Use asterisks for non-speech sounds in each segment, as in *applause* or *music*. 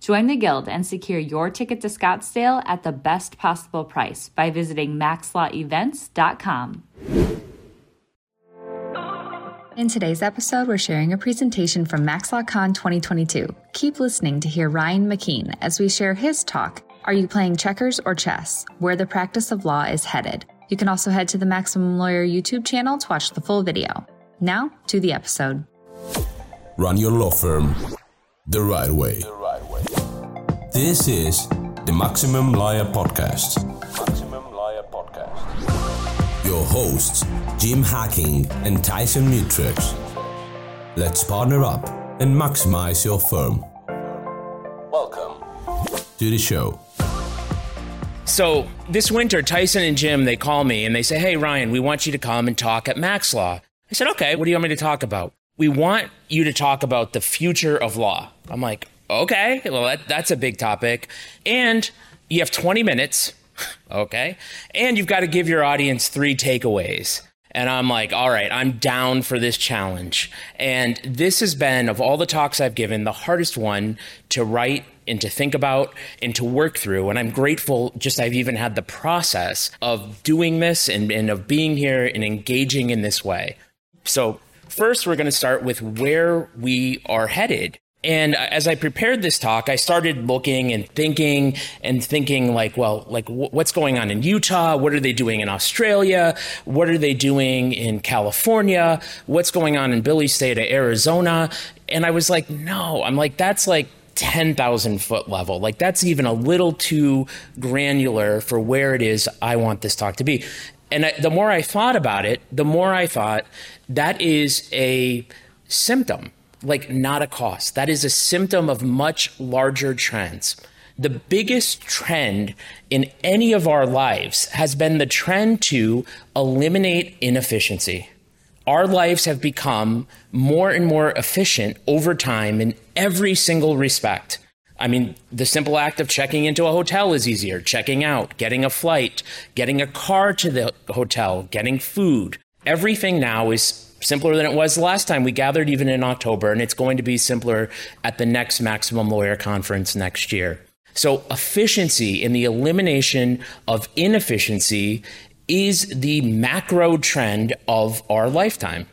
Join the Guild and secure your ticket to Scottsdale at the best possible price by visiting maxlawevents.com. In today's episode, we're sharing a presentation from MaxLawCon 2022. Keep listening to hear Ryan McKeen as we share his talk Are You Playing Checkers or Chess? Where the Practice of Law is Headed. You can also head to the Maximum Lawyer YouTube channel to watch the full video. Now, to the episode. Run your law firm the right way. The right way. This is the Maximum Lawyer Podcast. Maximum Lawyer Podcast. Your hosts, Jim Hacking and Tyson Mutrux. Let's partner up and maximize your firm. Welcome to the show. So this winter, Tyson and Jim, they call me and they say, Hey, Ryan, we want you to come and talk at Max Law. I said, Okay, what do you want me to talk about? We want you to talk about the future of law. I'm like, Okay, well, that, that's a big topic. And you have 20 minutes. *laughs* Okay. And you've got to give your audience three takeaways. And I'm like, all right, I'm down for this challenge. And this has been, of all the talks I've given, the hardest one to write and to think about and to work through. And I'm grateful just I've even had the process of doing this and, and of being here and engaging in this way. So, first, we're going to start with where we are headed and as I prepared this talk, I started looking and thinking and thinking like, well, like w- what's going on in Utah? What are they doing in Australia? What are they doing in California? What's going on in Billy's state of Arizona? And I was like, no, I'm like, that's like 10,000 foot level. Like that's even a little too granular for where it is I want this talk to be. And I, the more I thought about it, the more I thought that is a symptom like not a cost. That is a symptom of much larger trends. The biggest trend in any of our lives has been the trend to eliminate inefficiency. Our lives have become more and more efficient over time in every single respect. I mean, the simple act of checking into a hotel is easier, checking out, getting a flight, getting a car to the hotel, getting food. Everything now is simpler than it was the last time we gathered, even in October, and it's going to be simpler at the next Maximum Lawyer Conference next year. So, efficiency and the elimination of inefficiency is the macro trend of our lifetime.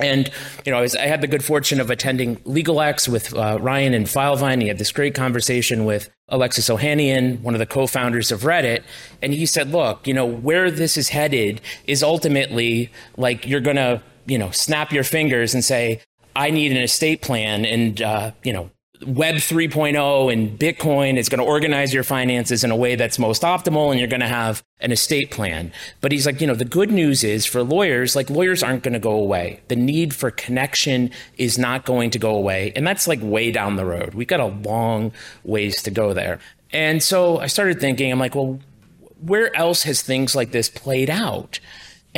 And, you know, I, was, I had the good fortune of attending LegalX with uh, Ryan and Filevine. He had this great conversation with Alexis Ohanian, one of the co founders of Reddit. And he said, look, you know, where this is headed is ultimately like you're to you know, snap your fingers and say, I need an estate plan and, uh, you know, Web 3.0 and Bitcoin is going to organize your finances in a way that's most optimal and you're going to have an estate plan. But he's like, you know, the good news is for lawyers, like lawyers aren't going to go away. The need for connection is not going to go away. And that's like way down the road. We've got a long ways to go there. And so I started thinking, I'm like, well, where else has things like this played out?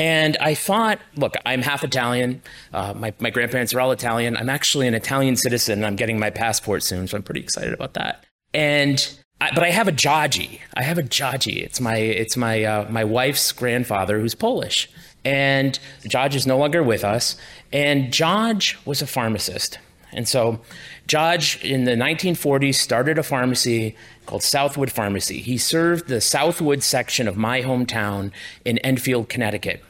And I thought, look, I'm half Italian. Uh, my, my grandparents are all Italian. I'm actually an Italian citizen. I'm getting my passport soon, so I'm pretty excited about that. And I, but I have a Jaji. I have a Jaji. It's my it's my uh, my wife's grandfather who's Polish, and Jaj is no longer with us. And Jaj was a pharmacist, and so Jaj in the 1940s started a pharmacy called Southwood Pharmacy. He served the Southwood section of my hometown in Enfield, Connecticut.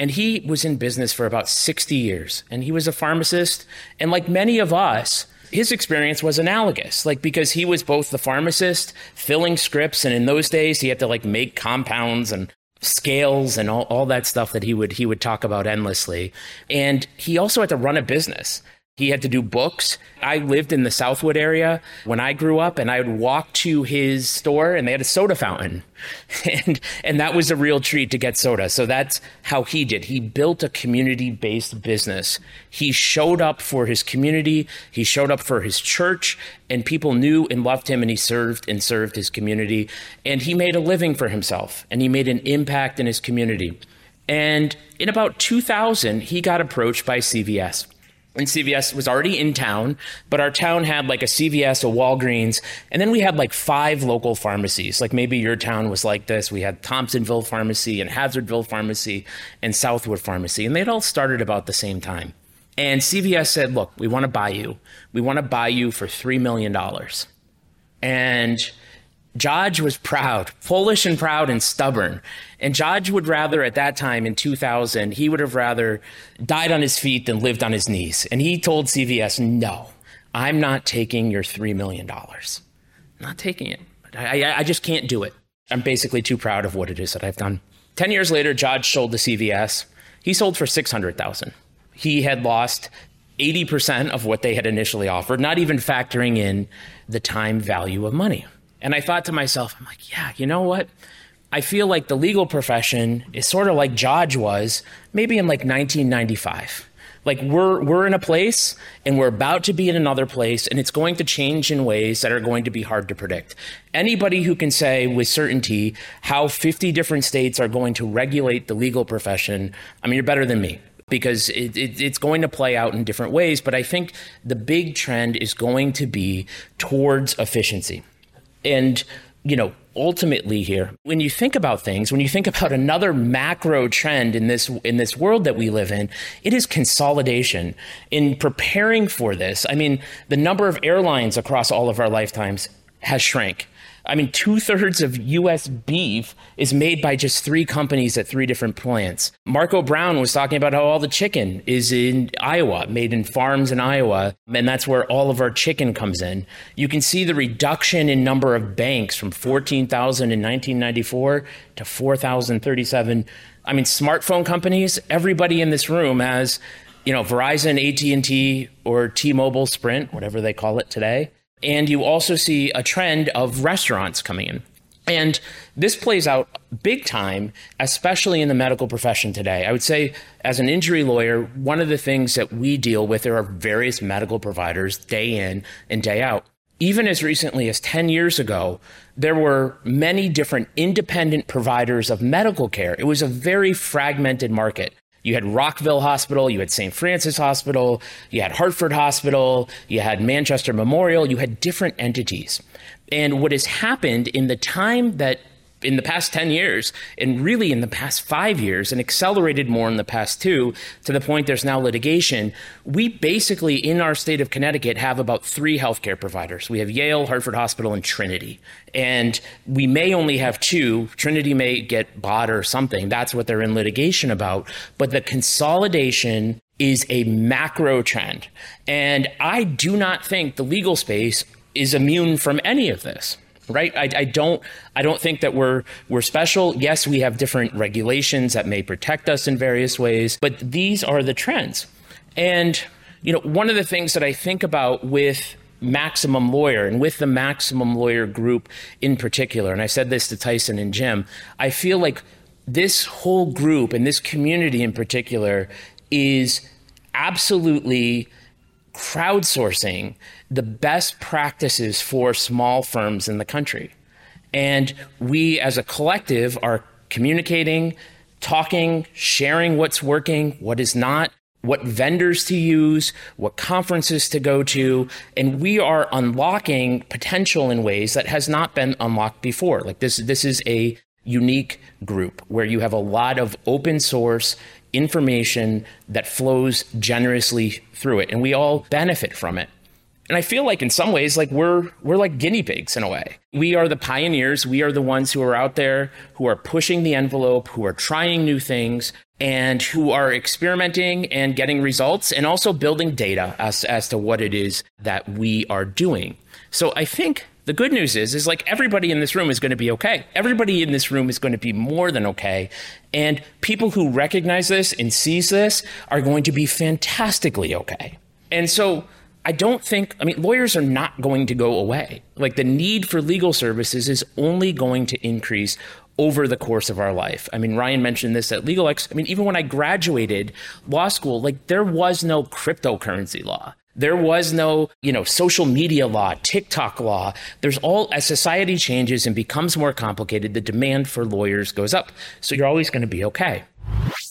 And he was in business for about 60 years. And he was a pharmacist. And like many of us, his experience was analogous, like because he was both the pharmacist filling scripts, and in those days he had to like make compounds and scales and all, all that stuff that he would he would talk about endlessly. And he also had to run a business. He had to do books. I lived in the Southwood area when I grew up, and I would walk to his store, and they had a soda fountain, *laughs* and and that was a real treat to get soda. So that's how he did. He built a community-based business. He showed up for his community. He showed up for his church, and people knew and loved him, and he served and served his community, and he made a living for himself, and he made an impact in his community. And in about 2000, he got approached by CVS and CVS was already in town, but our town had like a CVS, a Walgreens, and then we had like five local pharmacies. Like maybe your town was like this. We had Thompsonville Pharmacy and Hazardville Pharmacy and Southwood Pharmacy, and they'd all started about the same time. And CVS said, Look, we want to buy you. We want to buy you for $3 million. And George was proud, Polish and proud and stubborn. And George would rather, at that time in 2000, he would have rather died on his feet than lived on his knees. And he told CVS, no, I'm not taking your $3 million. Not taking it. I, I, I just can't do it. I'm basically too proud of what it is that I've done. 10 years later, George sold to CVS. He sold for 600,000. He had lost 80% of what they had initially offered, not even factoring in the time value of money. And I thought to myself, I'm like, yeah, you know what? I feel like the legal profession is sort of like George was maybe in like 1995. Like we're we're in a place and we're about to be in another place and it's going to change in ways that are going to be hard to predict. Anybody who can say with certainty how 50 different states are going to regulate the legal profession, I mean you're better than me because it, it, it's going to play out in different ways. But I think the big trend is going to be towards efficiency. And, you know, ultimately here, when you think about things, when you think about another macro trend in this in this world that we live in, it is consolidation. In preparing for this, I mean, the number of airlines across all of our lifetimes has shrank. I mean, two thirds of US beef is made by just three companies at three different plants. Marco Brown was talking about how all the chicken is in Iowa, made in farms in Iowa, and that's where all of our chicken comes in. You can see the reduction in number of banks from 14,000 in 1994 to 4,037. I mean, smartphone companies, everybody in this room has, you know, Verizon, AT&T, or T-Mobile, Sprint, whatever they call it today. And you also see a trend of restaurants coming in. And this plays out big time, especially in the medical profession today. I would say, as an injury lawyer, one of the things that we deal with there are various medical providers day in and day out. Even as recently as 10 years ago, there were many different independent providers of medical care. It was a very fragmented market. You had Rockville Hospital, you had St. Francis Hospital, you had Hartford Hospital, you had Manchester Memorial, you had different entities. And what has happened in the time that in the past 10 years and really in the past five years and accelerated more in the past two to the point there's now litigation. We basically in our state of connecticut have about three healthcare providers. We have yale hartford hospital and trinity. And we may only have two. Trinity may get bought or something. That's what they're in litigation about. But the consolidation is a macro trend. And i do not think the legal space is immune from any of this right? I, I, don't I don't think that we're we're special. Yes, we have different regulations that may protect us in various ways, but these are the trends. And you know, one of the things that I think about with Maximum Lawyer and with the Maximum Lawyer group in particular, and I said this to Tyson and Jim, I feel like this whole group and this community in particular is absolutely crowdsourcing the best practices for small firms in the country. And we as a collective are communicating, talking, sharing what's working, what is not, what vendors to use, what conferences to go to, and we are unlocking potential in ways that has not been unlocked before. Like this this is a unique group where you have a lot of open source information that flows generously through it and we all benefit from it. And I feel like in some ways, like we're we're like guinea pigs in a way. We are the pioneers. We are the ones who are out there, who are pushing the envelope, who are trying new things, and who are experimenting and getting results, and also building data as as to what it is that we are doing. So I think The good news is, is like everybody in this room is going to be okay. Everybody in this room is going to be more than okay. And people who recognize this and sees this are going to be fantastically okay. And so I don't think, I mean, lawyers are not going to go away. Like the need for legal services is only going to increase over the course of our life. I mean, Ryan mentioned this at LegalX. I mean, even when I graduated law school, like there was no cryptocurrency law. There was no, you know, social media law, TikTok law. There's all, as society changes and becomes more complicated, the demand for lawyers goes up. So you're always going to be okay.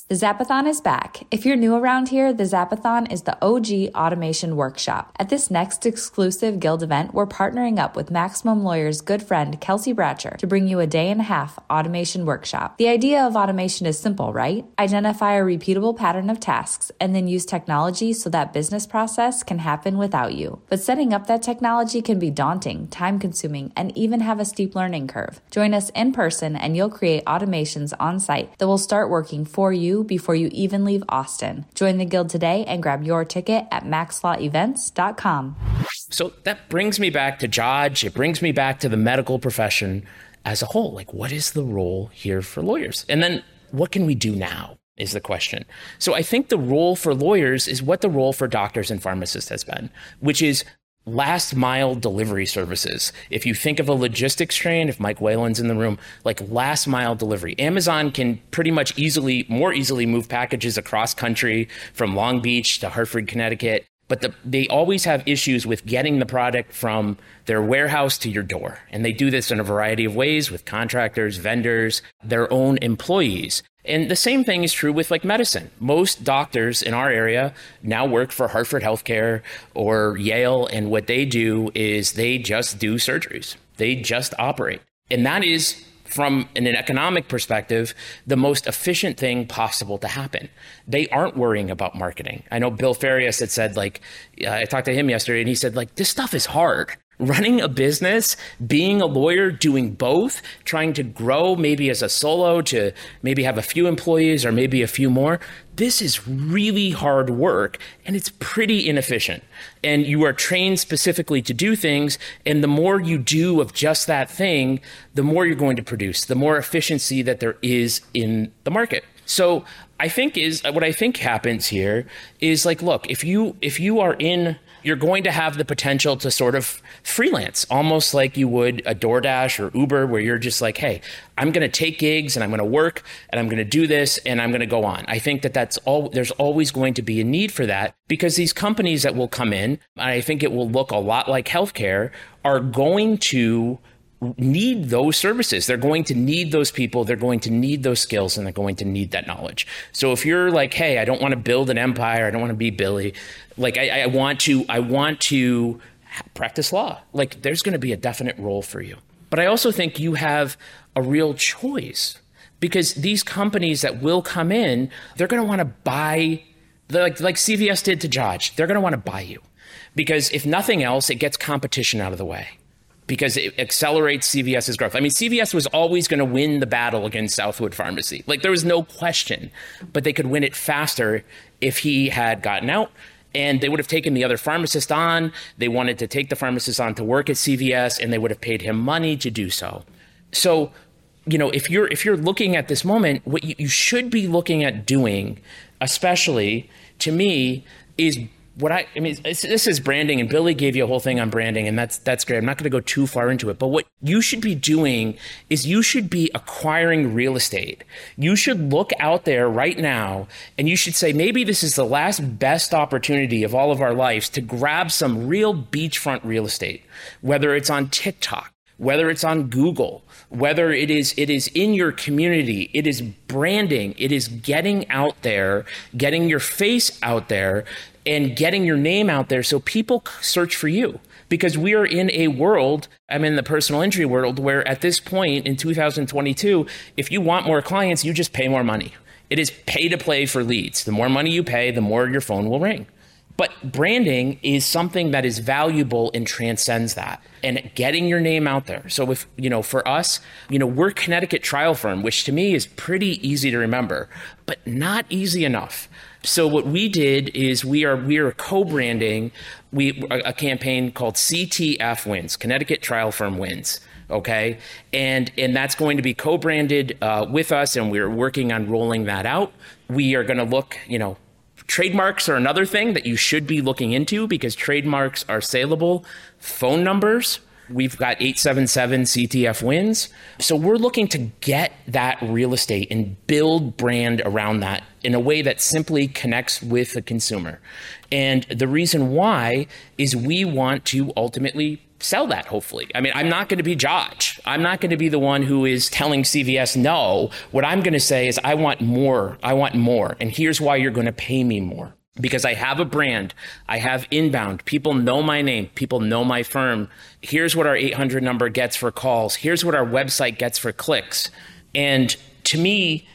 The Zapathon is back. If you're new around here, the Zapathon is the OG automation workshop. At this next exclusive Guild event, we're partnering up with Maximum Lawyer's good friend Kelsey Bratcher to bring you a day and a half automation workshop. The idea of automation is simple, right? Identify a repeatable pattern of tasks and then use technology so that business process can happen without you. But setting up that technology can be daunting, time consuming, and even have a steep learning curve. Join us in person and you'll create automations on site that will start working for you before you even leave Austin. Join the Guild today and grab your ticket at maxlawevents.com. So that brings me back to Jaj. It brings me back to the medical profession as a whole. Like, what is the role here for lawyers? And then what can we do now? Is the question. So I think the role for lawyers is what the role for doctors and pharmacists has been, which is last mile delivery services. If you think of a logistics train, if Mike Whalen's in the room, like last mile delivery, Amazon can pretty much easily, more easily move packages across country from Long Beach to Hartford, Connecticut. But the, they always have issues with getting the product from their warehouse to your door. And they do this in a variety of ways with contractors, vendors, their own employees. And the same thing is true with like medicine. Most doctors in our area now work for Hartford Healthcare or Yale, and what they do is they just do surgeries. They just operate. And that is from an economic perspective, the most efficient thing possible to happen. They aren't worrying about marketing. I know Bill Farias had said, like, uh, I talked to him yesterday and he said, like, this stuff is hard running a business, being a lawyer, doing both, trying to grow maybe as a solo to maybe have a few employees or maybe a few more. This is really hard work and it's pretty inefficient. And you are trained specifically to do things. And the more you do of just that thing, the more you're going to produce, the more efficiency that there is in the market. So I think is what I think happens here is like, look, if you if you are in you're going to have the potential to sort of freelance, almost like you would a DoorDash or Uber, where you're just like, hey, I'm going to take gigs and I'm going to work and I'm going to do this and I'm going to go on. I think that that's all, there's always going to be a need for that because these companies that will come in, I think it will look a lot like healthcare, are going to need those services. They're going to need those people. They're going to need those skills and they're going to need that knowledge. So if you're like, hey, I don't want to build an empire, I don't want to be Billy, like I, I want to, I want to practice law. Like there's going to be a definite role for you. But I also think you have a real choice because these companies that will come in, they're going to want to buy, like like CVS did to Jaj. They're going to want to buy you because if nothing else, it gets competition out of the way because it accelerates CVS's growth. I mean, CVS was always going to win the battle against Southwood Pharmacy. Like there was no question, but they could win it faster if he had gotten out. And they would have taken the other pharmacist on. They wanted to take the pharmacist on to work at CVS, and they would have paid him money to do so. So, you know, if you're if you're looking at this moment, what you, you should be looking at doing, especially to me, is what I, I mean, this is branding, and Billy gave you a whole thing on branding, and that's that's great. I'm not going to go too far into it, but what you should be doing is you should be acquiring real estate. You should look out there right now, and you should say maybe this is the last best opportunity of all of our lives to grab some real beachfront real estate, whether it's on TikTok, whether it's on Google, whether it is it is in your community, it is branding, it is getting out there, getting your face out there and getting your name out there so people search for you. Because we are in a world i'm in the personal injury world where at this point in 2022 if you want more clients you just pay more money. It is pay to play for leads. The more money you pay the more your phone will ring. But branding is something that is valuable and transcends that. And getting your name out there. So if, you know, for us, you know, we're Connecticut trial firm, which to me is pretty easy to remember, but not easy enough. So what we did is we are we are co-branding we a, a campaign called CTF Wins, Connecticut Trial Firm Wins okay? And and that's going to be co-branded uh, with us and we're working on rolling that out. We are going to look you know trademarks are another thing that you should be looking into because trademarks are saleable. Phone numbers We've got 877 CTF wins. So we're looking to get that real estate and build brand around that in a way that simply connects with the consumer. And the reason why is we want to ultimately sell that hopefully. I mean, I'm not going to be Jaj. I'm not going to be the one who is telling CVS no. What I'm going to say is I want more. I want more. And here's why you're going to pay me more because I have a brand, I have inbound. People know my name, people know my firm. Here's what our 800 number gets for calls. Here's what our website gets for clicks. And to me,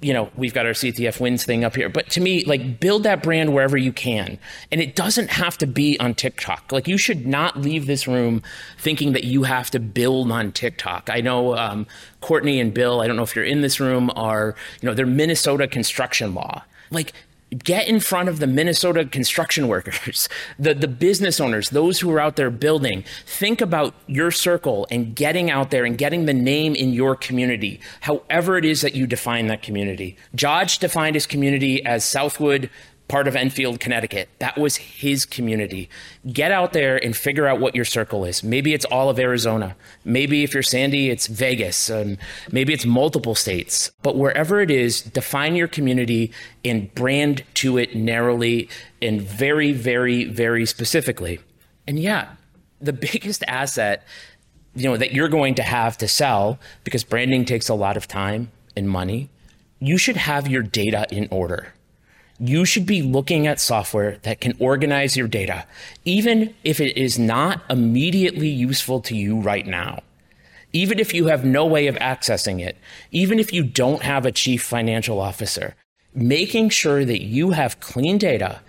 you know, we've got our CTF wins thing up here, but to me, like build that brand wherever you can. And it doesn't have to be on TikTok. Like you should not leave this room thinking that you have to build on TikTok. I know um, Courtney and Bill, I don't know if you're in this room, are, you know, they're Minnesota construction law. Like get in front of the Minnesota construction workers, *laughs* the, the business owners, those who are out there building. Think about your circle and getting out there and getting the name in your community, however it is that you define that community. Jaj defined his community as Southwood, part of Enfield, Connecticut. That was his community. Get out there and figure out what your circle is. Maybe it's all of Arizona. Maybe if you're Sandy, it's Vegas. Um, maybe it's multiple states. But wherever it is, define your community and brand to it narrowly and very, very, very specifically. And yeah, the *laughs* biggest asset you know that you're going to have to sell because branding takes a lot of time and money you should have your data in order you should be looking at software that can organize your data, even if it is not immediately useful to you right now. Even if you have no way of accessing it, even if you don't have a chief financial officer, making sure that you have clean data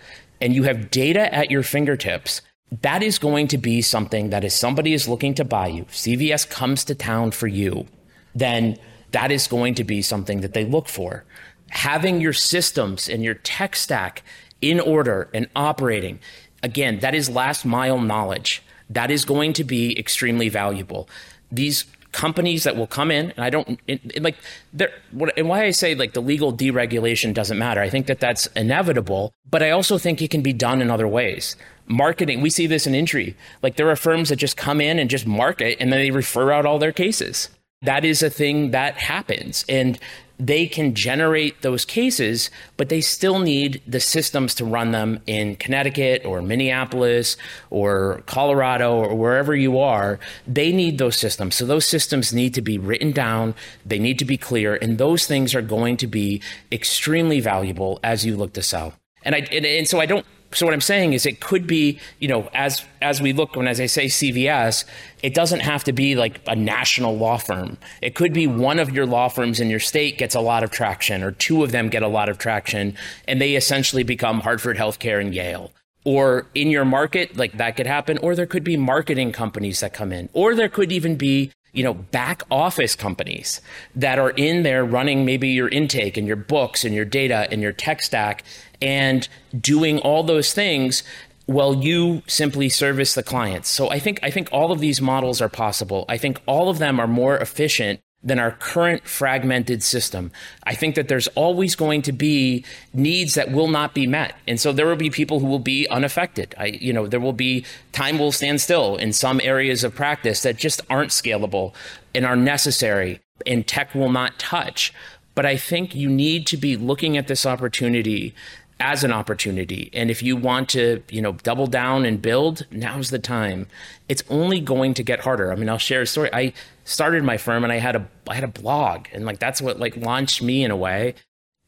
and you have data at your fingertips, that is going to be something that if somebody is looking to buy you, CVS comes to town for you, then that is going to be something that they look for having your systems and your tech stack in order and operating, again, that is last mile knowledge. That is going to be extremely valuable. These companies that will come in, and I don't it, it, like there. And why I say like the legal deregulation doesn't matter. I think that that's inevitable, but I also think it can be done in other ways. Marketing, we see this in injury. Like there are firms that just come in and just market, and then they refer out all their cases. That is a thing that happens, and they can generate those cases, but they still need the systems to run them in Connecticut or Minneapolis or Colorado or wherever you are. They need those systems. So those systems need to be written down, they need to be clear, and those things are going to be extremely valuable as you look to sell. And I and, and so I don't so what I'm saying is it could be, you know, as as we look when as I say CVS, it doesn't have to be like a national law firm. It could be one of your law firms in your state gets a lot of traction or two of them get a lot of traction and they essentially become Hartford Healthcare and Yale. Or in your market, like that could happen, or there could be marketing companies that come in, or there could even be you know, back office companies that are in there running maybe your intake and your books and your data and your tech stack and doing all those things while you simply service the clients. So I think I think all of these models are possible. I think all of them are more efficient than our current fragmented system. I think that there's always going to be needs that will not be met. And so there will be people who will be unaffected. I, you know, there will be time will stand still in some areas of practice that just aren't scalable and are necessary and tech will not touch. But I think you need to be looking at this opportunity as an opportunity. And if you want to, you know, double down and build, now's the time. It's only going to get harder. I mean, I'll share a story. I started my firm and I had a I had a blog and like that's what like launched me in a way.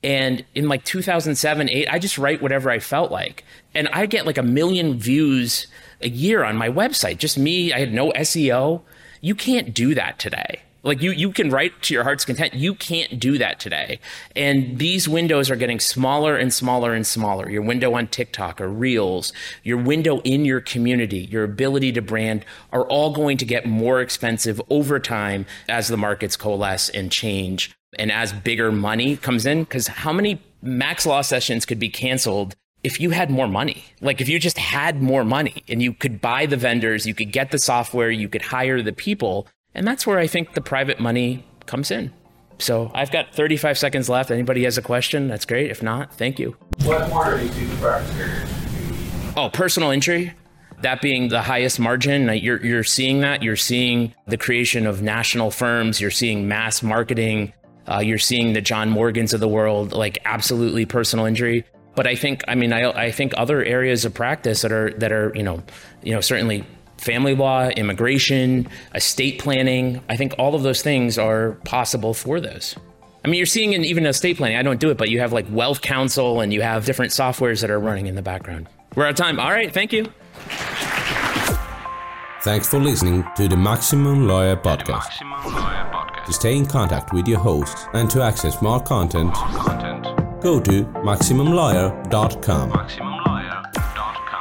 And in like 2007, 8, I just write whatever I felt like. And I get like a million views a year on my website. Just me, I had no SEO. You can't do that today. Like you, you can write to your heart's content. You can't do that today. And these windows are getting smaller and smaller and smaller. Your window on TikTok or Reels, your window in your community, your ability to brand are all going to get more expensive over time as the markets coalesce and change. And as bigger money comes in, because how many max law sessions could be canceled if you had more money, like if you just had more money and you could buy the vendors, you could get the software, you could hire the people. And that's where I think the private money comes in. So I've got 35 seconds left. Anybody has a question? That's great. If not, thank you. What more do you practice areas? Oh, personal injury. That being the highest margin, you're, you're seeing that. You're seeing the creation of national firms. You're seeing mass marketing. Uh, you're seeing the John Morgans of the world, like absolutely personal injury. But I think, I mean, I, I think other areas of practice that are that are you know, you know, certainly family law, immigration, estate planning. I think all of those things are possible for those. I mean, you're seeing in even estate planning. I don't do it, but you have like wealth counsel and you have different softwares that are running in the background. We're out of time. All right, thank you. Thanks for listening to the Maximum Lawyer Podcast. Maximum Lawyer Podcast. To stay in contact with your host and to access more content, more content. go to MaximumLawyer.com. MaximumLawyer.com.